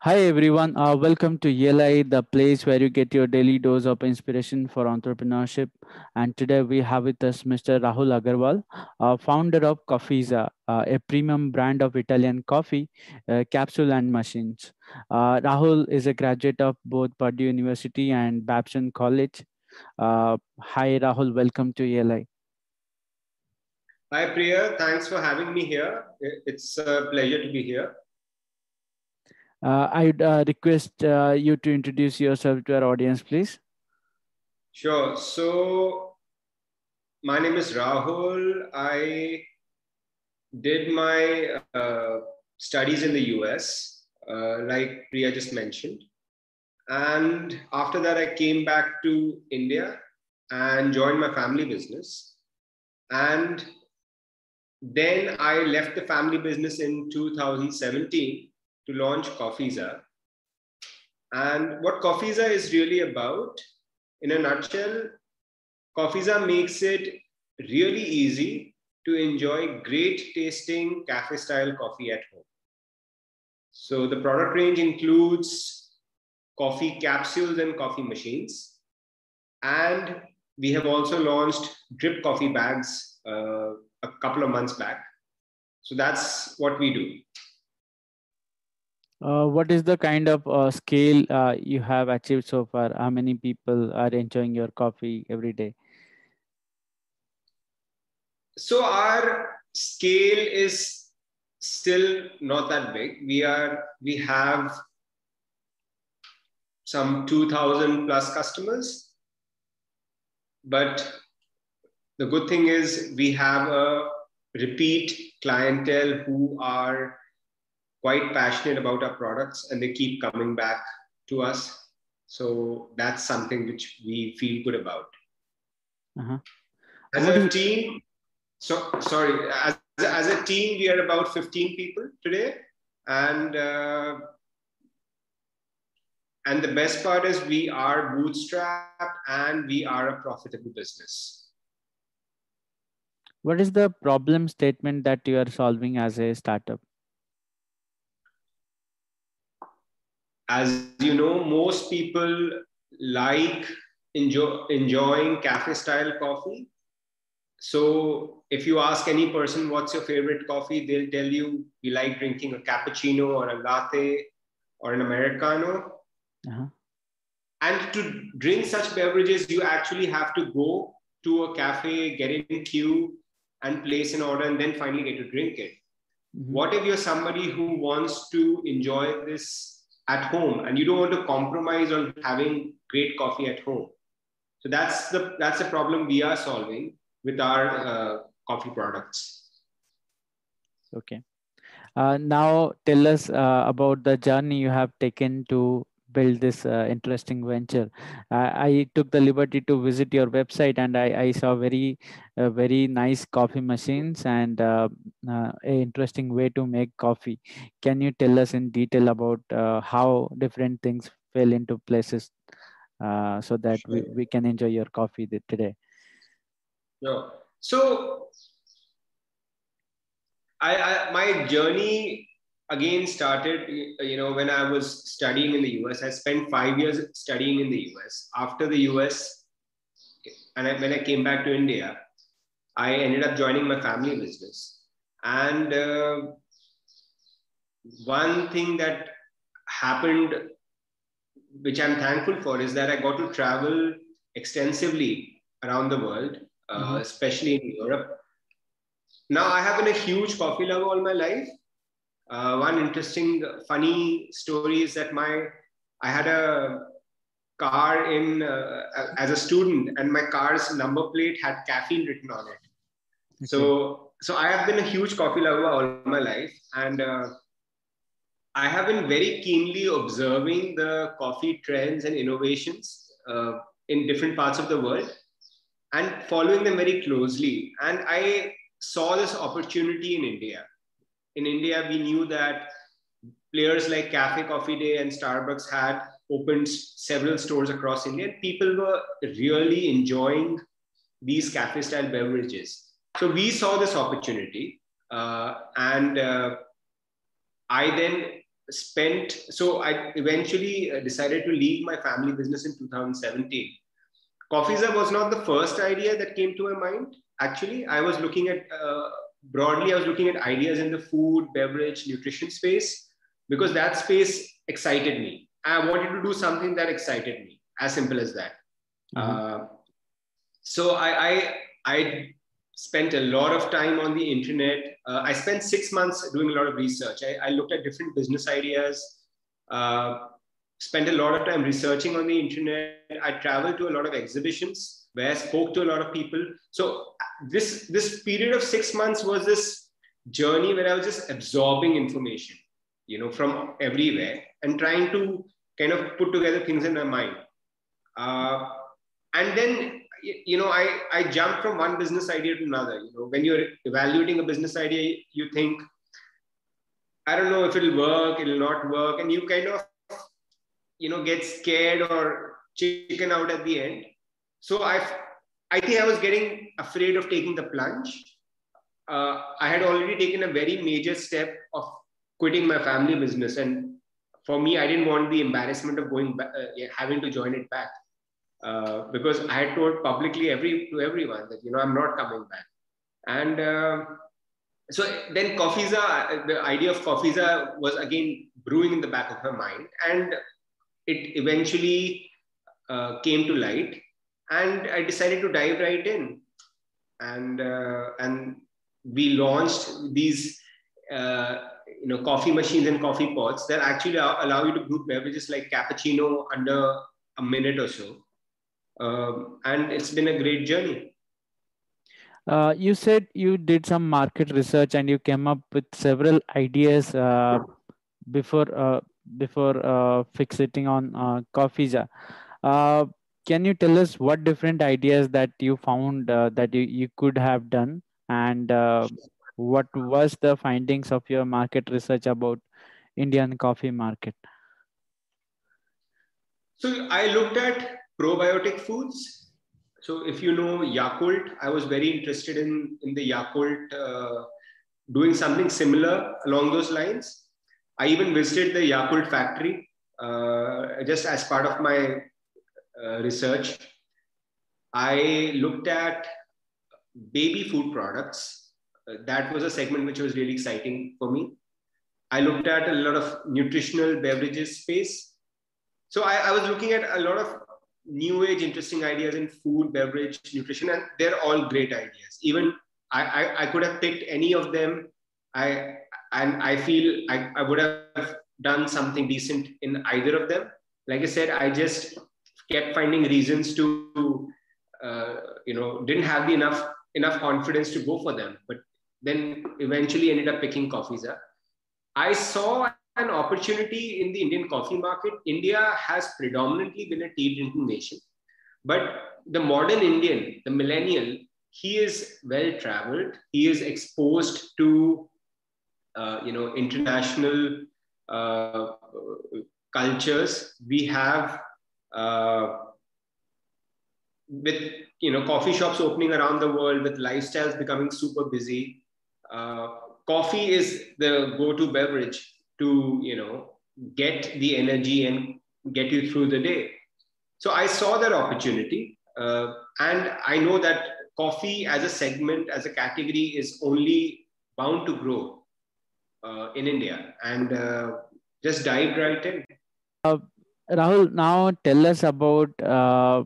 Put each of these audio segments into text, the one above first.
Hi everyone, uh, welcome to ELI, the place where you get your daily dose of inspiration for entrepreneurship. And today we have with us Mr. Rahul Agarwal, uh, founder of Coffeeza, uh, a premium brand of Italian coffee, uh, capsule and machines. Uh, Rahul is a graduate of both Purdue University and Babson College. Uh, hi Rahul, welcome to ELI. Hi Priya, thanks for having me here. It's a pleasure to be here. Uh, I'd uh, request uh, you to introduce yourself to our audience, please. Sure. So, my name is Rahul. I did my uh, studies in the US, uh, like Priya just mentioned. And after that, I came back to India and joined my family business. And then I left the family business in 2017 to launch Coffeeza. And what Coffeeza is really about, in a nutshell, Coffeeza makes it really easy to enjoy great tasting cafe style coffee at home. So the product range includes coffee capsules and coffee machines. And we have also launched drip coffee bags uh, a couple of months back. So that's what we do. Uh, what is the kind of uh, scale uh, you have achieved so far? How many people are enjoying your coffee every day? So our scale is still not that big. We are we have some 2000 plus customers. But the good thing is we have a repeat clientele who are quite passionate about our products and they keep coming back to us. So that's something which we feel good about. Uh-huh. As a team, so sorry, as, as a team, we are about 15 people today. And uh, and the best part is we are bootstrapped and we are a profitable business. What is the problem statement that you are solving as a startup? As you know, most people like enjoy, enjoying cafe style coffee. So if you ask any person what's your favorite coffee, they'll tell you we like drinking a cappuccino or a latte or an americano. Uh-huh. And to drink such beverages, you actually have to go to a cafe, get in queue, and place an order, and then finally get to drink it. Mm-hmm. What if you're somebody who wants to enjoy this at home and you don't want to compromise on having great coffee at home. So that's the that's the problem we are solving with our uh, coffee products. Okay. Uh, now tell us uh, about the journey you have taken to build this uh, interesting venture. Uh, I took the liberty to visit your website and I, I saw very, uh, very nice coffee machines and uh, uh, a interesting way to make coffee. Can you tell us in detail about uh, how different things fell into places so that sure. we, we can enjoy your coffee today? Yeah. So I, I my journey again started you know when i was studying in the us i spent five years studying in the us after the us and I, when i came back to india i ended up joining my family business. And uh, one thing that happened which i'm thankful for is that i got to travel extensively around the world uh, mm-hmm. especially in europe. Now i have been a huge coffee lover all my life uh, one interesting, funny story is that my I had a car in uh, as a student, and my car's number plate had caffeine written on it. Okay. So, so I have been a huge coffee lover all my life, and uh, I have been very keenly observing the coffee trends and innovations uh, in different parts of the world, and following them very closely. And I saw this opportunity in India in India, we knew that players like Cafe Coffee Day and Starbucks had opened several stores across India. People were really enjoying these cafe style beverages. So we saw this opportunity. Uh, and uh, I then spent, so I eventually uh, decided to leave my family business in 2017. Coffeeza was not the first idea that came to my mind. Actually, I was looking at, uh, broadly, I was looking at ideas in the food, beverage, nutrition space because that space excited me. I wanted to do something that excited me, as simple as that. Mm-hmm. Uh, so I, I, I spent a lot of time on the internet. Uh, I spent six months doing a lot of research. I, I looked at different business ideas, uh, spent a lot of time researching on the internet. I traveled to a lot of exhibitions where I spoke to a lot of people. So this this period of six months was this journey where I was just absorbing information, you know, from everywhere and trying to kind of put together things in my mind. Uh, and then you know, I, I jump from one business idea to another. You know, when you're evaluating a business idea, you think, I don't know if it'll work, it'll not work, and you kind of, you know, get scared or chicken out at the end. So I, I think I was getting afraid of taking the plunge. Uh, I had already taken a very major step of quitting my family business, and for me, I didn't want the embarrassment of going back, uh, having to join it back. Uh, because I had told publicly every to everyone that you know I'm not coming back. And uh, so then Coffeeza, the idea of Coffeeza was again brewing in the back of her mind, and it eventually uh, came to light, and I decided to dive right in, and uh, and we launched these. Uh, you know, coffee machines and coffee pots that actually allow you to brew beverages like cappuccino under a minute or so um, and it's been a great journey. Uh, you said you did some market research and you came up with several ideas uh, before uh, before uh, fixating on uh, Coffeeza. Uh, can you tell us what different ideas that you found uh, that you, you could have done and what was the findings of your market research about Indian coffee market? So I looked at probiotic foods. So if you know Yakult, I was very interested in, in the Yakult uh, doing something similar along those lines. I even visited the Yakult factory uh, just as part of my uh, research. I looked at baby food products. Uh, that was a segment which was really exciting for me. I looked at a lot of nutritional beverages space. So I, I was looking at a lot of new age interesting ideas in food beverage nutrition and they're all great ideas even I, I, I could have picked any of them i and i feel I, I would have done something decent in either of them like i said i just kept finding reasons to uh, you know didn't have the enough enough confidence to go for them but then eventually ended up picking Coffeeza i saw an opportunity in the Indian coffee market. India has predominantly been a tea drinking nation, but the modern Indian, the millennial, he is well traveled. He is exposed to, uh, you know, international uh, cultures. We have, uh, with you know, coffee shops opening around the world, with lifestyles becoming super busy. Uh, coffee is the go-to beverage to you know get the energy and get you through the day so i saw that opportunity uh, and i know that coffee as a segment as a category is only bound to grow uh, in india and uh, just dive right in uh, rahul now tell us about uh,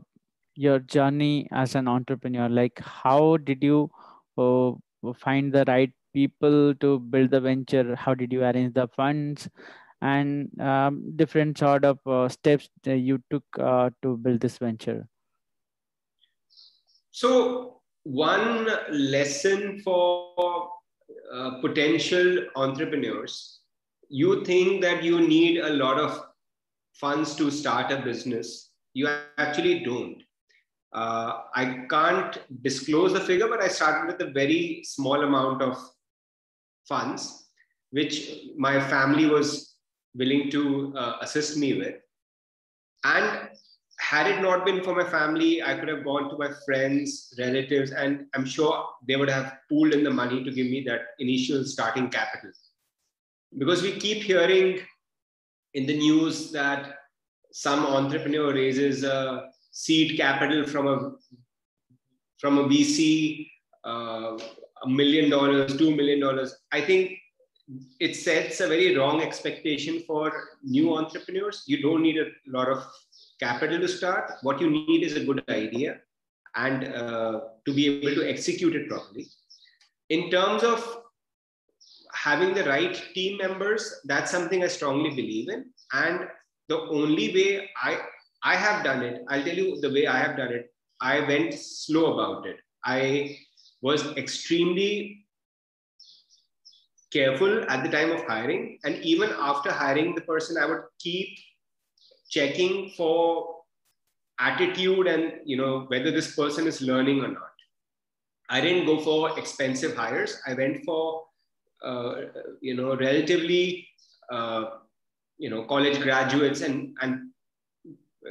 your journey as an entrepreneur like how did you uh, find the right people to build the venture? How did you arrange the funds? And um, different sort of uh, steps you took uh, to build this venture? So, one lesson for uh, potential entrepreneurs you think that you need a lot of funds to start a business. You actually don't. Uh, I can't disclose the figure, but I started with a very small amount of funds, which my family was willing to uh, assist me with. And had it not been for my family, I could have gone to my friends, relatives, and I'm sure they would have pooled in the money to give me that initial starting capital. Because we keep hearing in the news that some entrepreneur raises a seed capital from a from a VC, uh, a million dollars, two million dollars. I think it sets a very wrong expectation for new entrepreneurs. You don't need a lot of capital to start. What you need is a good idea and uh, to be able to execute it properly. In terms of having the right team members, that's something I strongly believe in. And the only way I I have done it, I'll tell you the way I have done it. I went slow about it. I was extremely careful at the time of hiring. And even after hiring the person, I would keep checking for attitude and you know whether this person is learning or not. I didn't go for expensive hires. I went for you know relatively uh, you know college graduates and and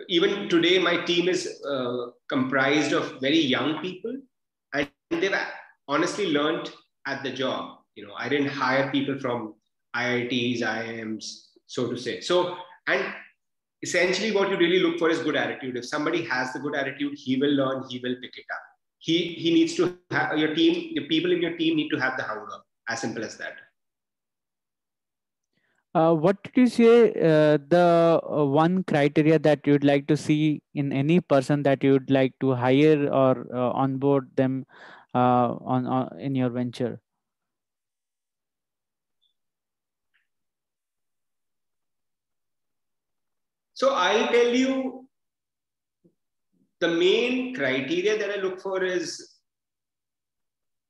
even today my team is uh, comprised of very young people and they've honestly learned at the job. You know i didn't hire people from iits iims so to say. So and essentially what you really look for is good attitude. If somebody has the good attitude he will learn he will pick it up. He he needs to have your team the people in your team need to have the hunger as simple as that uh, what did you say uh, the uh, one criteria that you'd like to see in any person that you'd like to hire or uh, onboard them uh, on, on in your venture So I'll tell you the main criteria that I look for is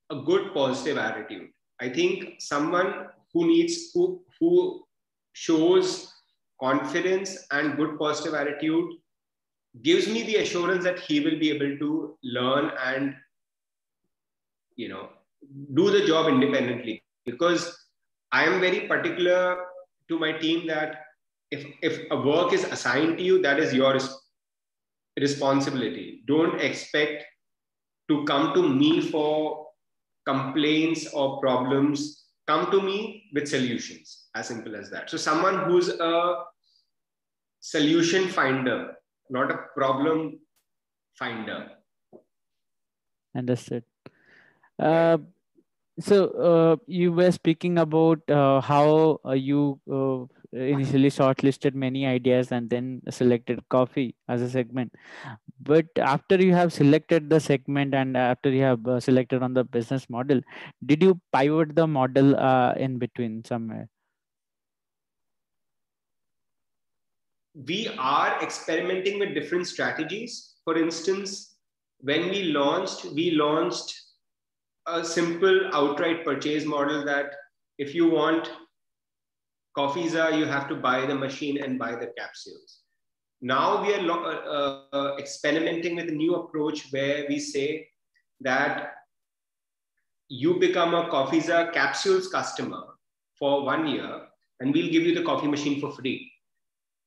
a good positive attitude. I think someone who needs who who shows confidence and good positive attitude gives me the assurance that he will be able to learn and you know do the job independently. Because i am very particular to my team that if if a work is assigned to you that is your responsibility. Don't expect to come to me for complaints or problems come to me with solutions as simple as that. So someone who's a solution finder not a problem finder. Understood. Uh, so uh, you were speaking about uh, how uh, you initially shortlisted many ideas and then selected coffee as a segment. But after you have selected the segment and after you have selected on the business model did you pivot the model uh, in between somewhere? We are experimenting with different strategies. For instance when we launched we launched a simple outright purchase model that if you want Coffeeza, you have to buy the machine and buy the capsules. Now we are uh, uh, experimenting with a new approach where we say that you become a Coffeeza capsules customer for one year and we'll give you the coffee machine for free.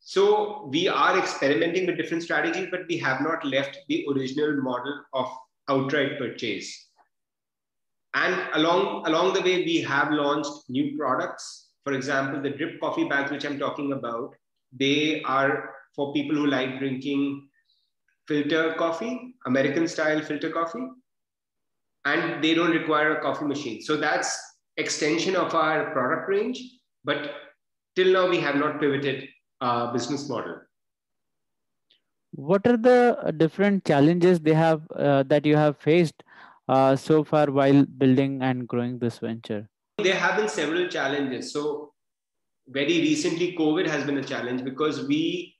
So we are experimenting with different strategies, but we have not left the original model of outright purchase. And along, along the way, we have launched new products for example, the drip coffee bags, which I'm talking about, they are for people who like drinking filter coffee, American style filter coffee, and they don't require a coffee machine. So that's extension of our product range, but till now we have not pivoted our business model. What are the different challenges they have uh, that you have faced uh, so far while building and growing this venture? there have been several challenges. So, very recently, COVID has been a challenge because we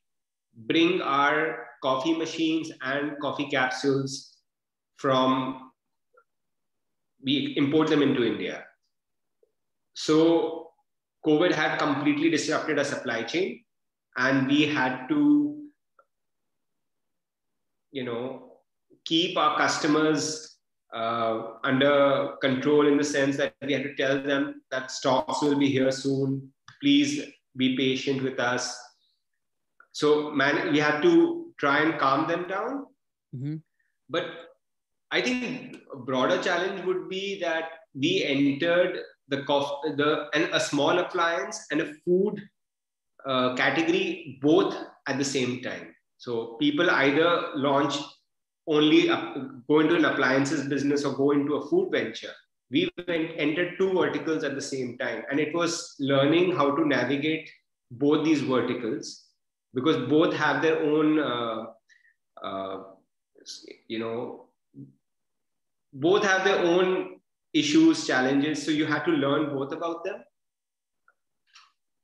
bring our coffee machines and coffee capsules from, we import them into India. So, COVID had completely disrupted our supply chain, and we had to, you know, keep our customers uh, under control in the sense that we had to tell them that stocks will be here soon. Please be patient with us. So, man, we had to try and calm them down. Mm-hmm. But I think a broader challenge would be that we entered the the and a small appliance and a food uh, category both at the same time. So people either launch only go into an appliances business or go into a food venture. We went, entered two verticals at the same time, and it was learning how to navigate both these verticals because both have their own, uh, uh, you know, both have their own issues, challenges. So you had to learn both about them.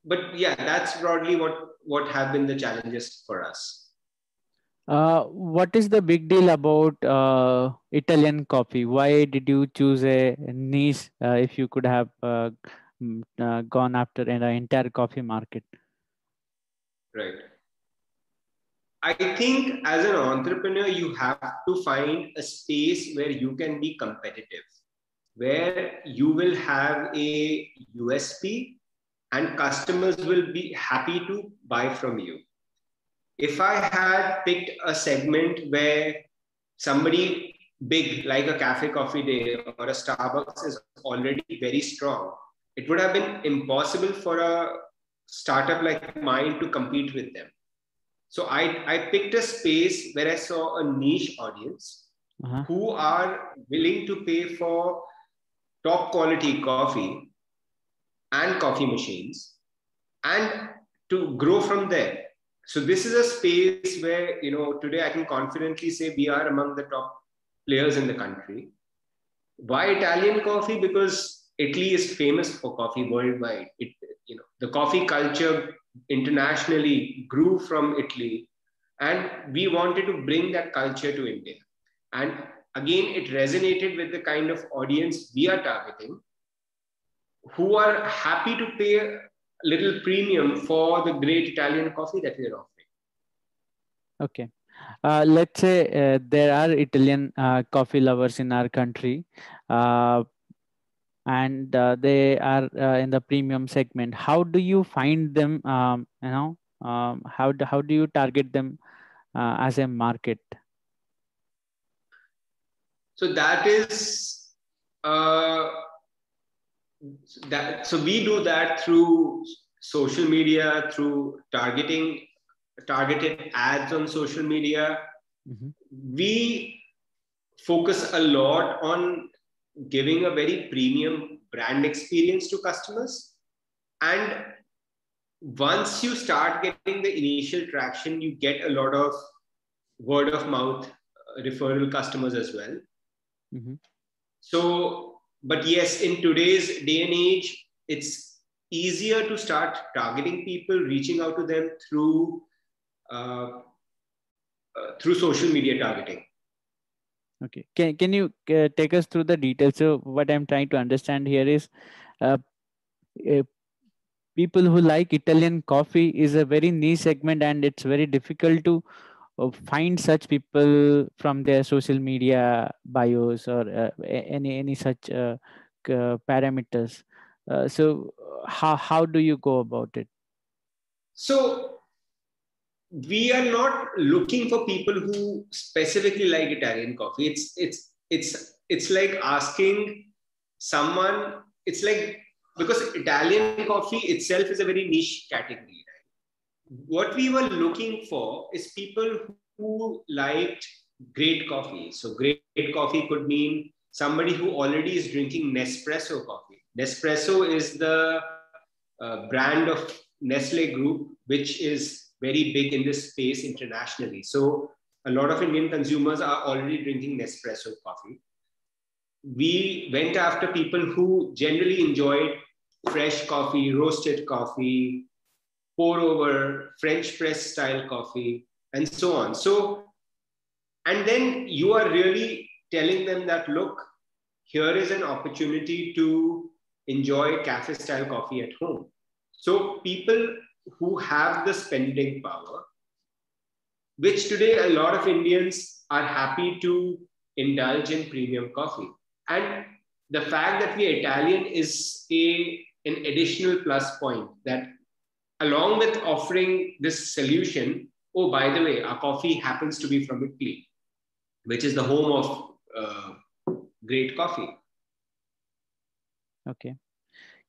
But yeah, that's broadly what what have been the challenges for us. Uh, what is the big deal about uh, Italian coffee? Why did you choose a niche uh, if you could have uh, uh, gone after an entire coffee market? Right. I think as an entrepreneur, you have to find a space where you can be competitive, where you will have a USP and customers will be happy to buy from you if I had picked a segment where somebody big like a cafe coffee day or a Starbucks is already very strong, it would have been impossible for a startup like mine to compete with them. So I, I picked a space where I saw a niche audience uh-huh. who are willing to pay for top quality coffee and coffee machines and to grow from there so this is a space where, you know, today I can confidently say we are among the top players in the country. Why Italian coffee? Because Italy is famous for coffee worldwide. It, you know, the coffee culture internationally grew from Italy, and we wanted to bring that culture to India. And again, it resonated with the kind of audience we are targeting, who are happy to pay little premium for the great Italian coffee that we are offering. Okay. Uh, let's say uh, there are Italian uh, coffee lovers in our country uh, and uh, they are uh, in the premium segment. How do you find them? Um, you know, um, how, do, how do you target them as a market? So that is that so we do that through social media through targeting targeted ads on social media mm-hmm. we focus a lot on giving a very premium brand experience to customers and once you start getting the initial traction you get a lot of word of mouth uh, referral customers as well mm-hmm. so but yes, in today's day and age, it's easier to start targeting people, reaching out to them through uh, uh, through social media targeting. Okay, can can you uh, take us through the details? So what I'm trying to understand here is, uh, people who like Italian coffee is a very niche segment, and it's very difficult to find such people from their social media bios or uh, any any such uh, parameters. Uh, so how how do you go about it? So we are not looking for people who specifically like italian coffee. It's it's it's it's like asking someone it's like because italian coffee itself is a very niche category what we were looking for is people who liked great coffee. So great, great coffee could mean somebody who already is drinking Nespresso coffee. Nespresso is the uh, brand of Nestle Group, which is very big in this space internationally. So a lot of Indian consumers are already drinking Nespresso coffee. We went after people who generally enjoyed fresh coffee, roasted coffee, pour over, French press style coffee, and so on. So, and then you are really telling them that, look, here is an opportunity to enjoy cafe style coffee at home. So, people who have the spending power, which today a lot of Indians are happy to indulge in premium coffee. And the fact that we are Italian is a, an additional plus point that along with offering this solution, oh, by the way, our coffee happens to be from Italy, which is the home of uh, great coffee. Okay.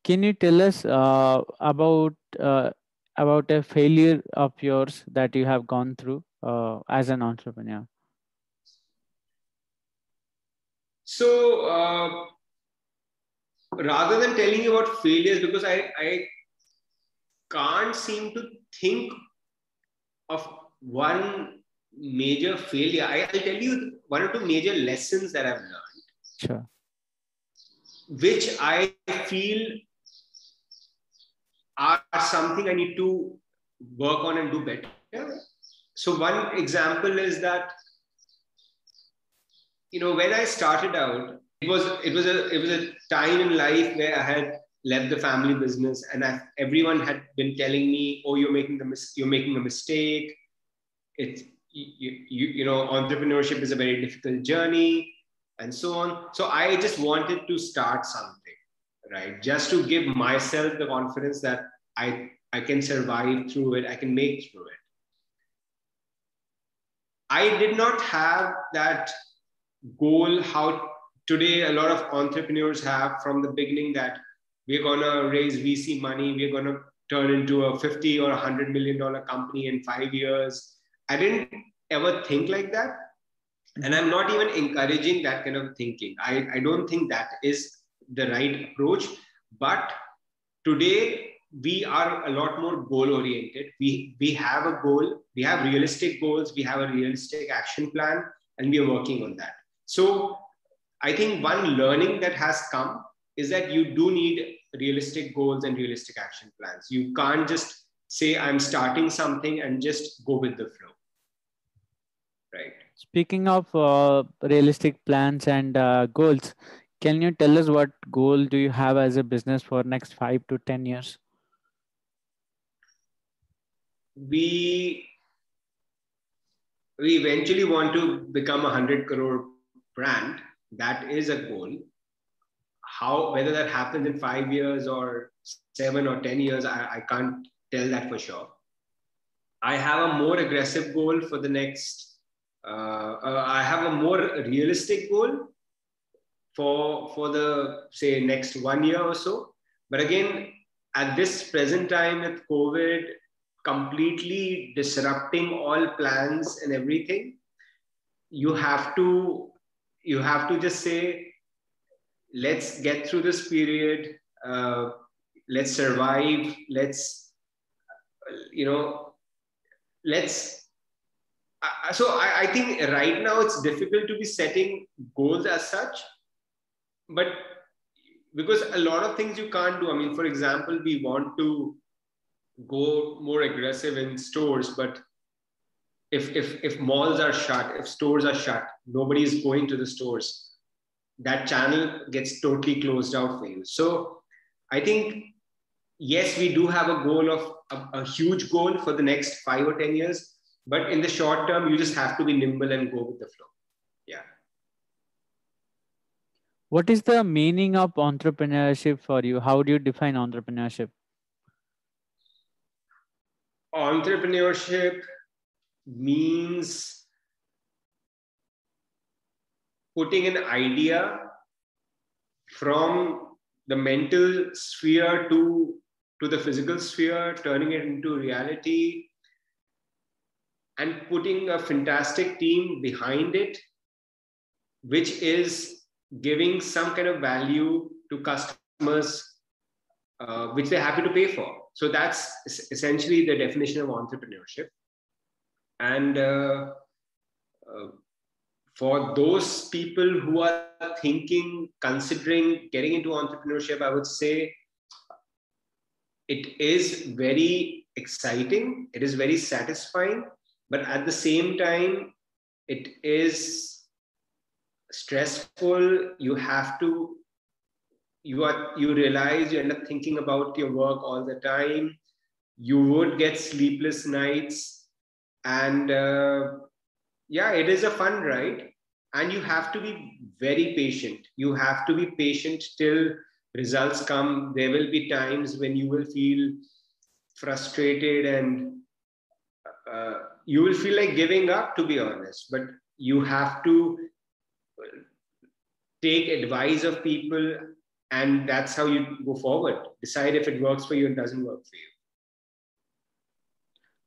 Can you tell us uh, about uh, about a failure of yours that you have gone through uh, as an entrepreneur. So, uh, rather than telling you about failures, because I, I can't seem to think of one major failure. I, will tell you one or two major lessons that I've learned. Sure. Which I feel are something I need to work on and do better. So one example is that you know when I started out, it was it was a it was a time in life where I had left the family business and I, everyone had been telling me, "Oh, you're making the mis- you're making a mistake. It's you, you you know entrepreneurship is a very difficult journey." and so on. So I just wanted to start something, right? Just to give myself the confidence that I, I can survive through it, I can make through it. I did not have that goal how today a lot of entrepreneurs have from the beginning that we're going to raise VC money, we're going to turn into a 50 or 100 million dollar company in five years. I didn't ever think like that. And i'm not even encouraging that kind of thinking. I, I don't think that is the right approach. But today we are a lot more goal oriented. We we have a goal we have realistic goals we have a realistic action plan and we are working on that. So i think one learning that has come is that you do need realistic goals and realistic action plans you can't just say i'm starting something and just go with the flow right Speaking of uh, realistic plans and uh, goals, can you tell us what goal do you have as a business for next five to 10 years? We, we eventually want to become a 100 crore brand. That is a goal. How, whether that happens in five years or seven or 10 years, I, I can't tell that for sure. I have a more aggressive goal for the next uh, uh, I have a more realistic goal for for the say next one year or so. But again, at this present time with COVID completely disrupting all plans and everything, you have to you have to just say, let's get through this period. Uh, let's survive. Let's you know let's uh, so I, I, think right now it's difficult to be setting goals as such but because a lot of things you can't do i mean for example we want to go more aggressive in stores but if if if malls are shut if stores are shut nobody is going to the stores that channel gets totally closed out for you so i think yes we do have a goal of a, a huge goal for the next 5 or 10 years but in the short term, you just have to be nimble and go with the flow. Yeah. What is the meaning of entrepreneurship for you? How do you define entrepreneurship? Entrepreneurship means putting an idea from the mental sphere to, to the physical sphere, turning it into reality, and putting a fantastic team behind it, which is giving some kind of value to customers, uh, which they're happy to pay for. So that's essentially the definition of entrepreneurship. And uh, uh, for those people who are thinking, considering getting into entrepreneurship, I would say it is very exciting, it is very satisfying, but at the same time it is stressful. You have to you are you realize you end up thinking about your work all the time. You would get sleepless nights and uh, yeah it is a fun ride and you have to be very patient. You have to be patient till results come. There will be times when you will feel frustrated and uh, you will feel like giving up to be honest. But you have to take advice of people and that's how you go forward. Decide if it works for you and doesn't work for you.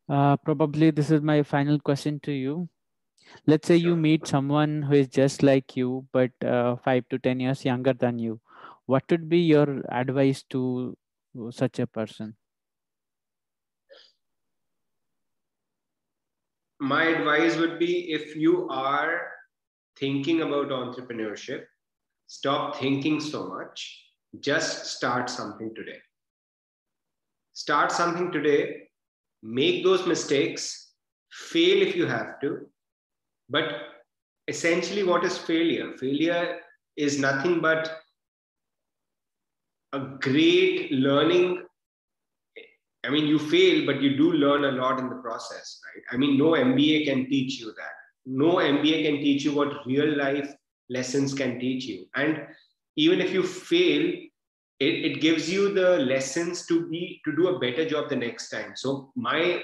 Uh, probably this is my final question to you. Let's say you meet someone who is just like you, but uh, five to 10 years younger than you. What would be your advice to such a person? My advice would be if you are thinking about entrepreneurship, stop thinking so much. Just start something today. Start something today, make those mistakes, fail if you have to. But essentially, what is failure? Failure is nothing but a great learning I mean, you fail, but you do learn a lot in the process, right? I mean, no MBA can teach you that. No MBA can teach you what real life lessons can teach you. And even if you fail, it, it gives you the lessons to be to do a better job the next time. So my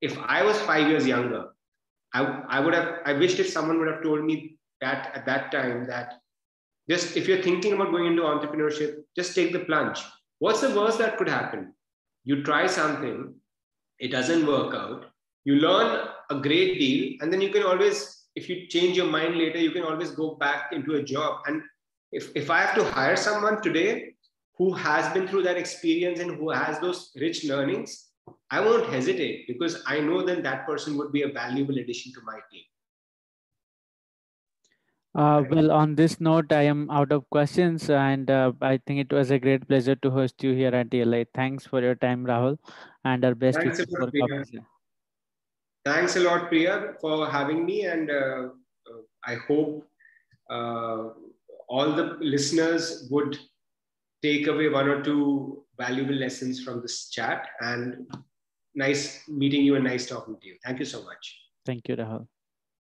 if I was five years younger, I, I would have I wished if someone would have told me that at that time that just if you're thinking about going into entrepreneurship, just take the plunge. What's the worst that could happen? you try something, it doesn't work out, you learn a great deal, and then you can always, if you change your mind later, you can always go back into a job. And if, if I have to hire someone today who has been through that experience and who has those rich learnings, I won't hesitate because I know then that person would be a valuable addition to my team. Uh, well, on this note, I am out of questions, and uh, I think it was a great pleasure to host you here at DLI. Thanks for your time, Rahul, and our best Thanks wishes for Priya. Thanks a lot, Priya, for having me, and uh, I hope uh, all the listeners would take away one or two valuable lessons from this chat. And nice meeting you and nice talking to you. Thank you so much. Thank you, Rahul.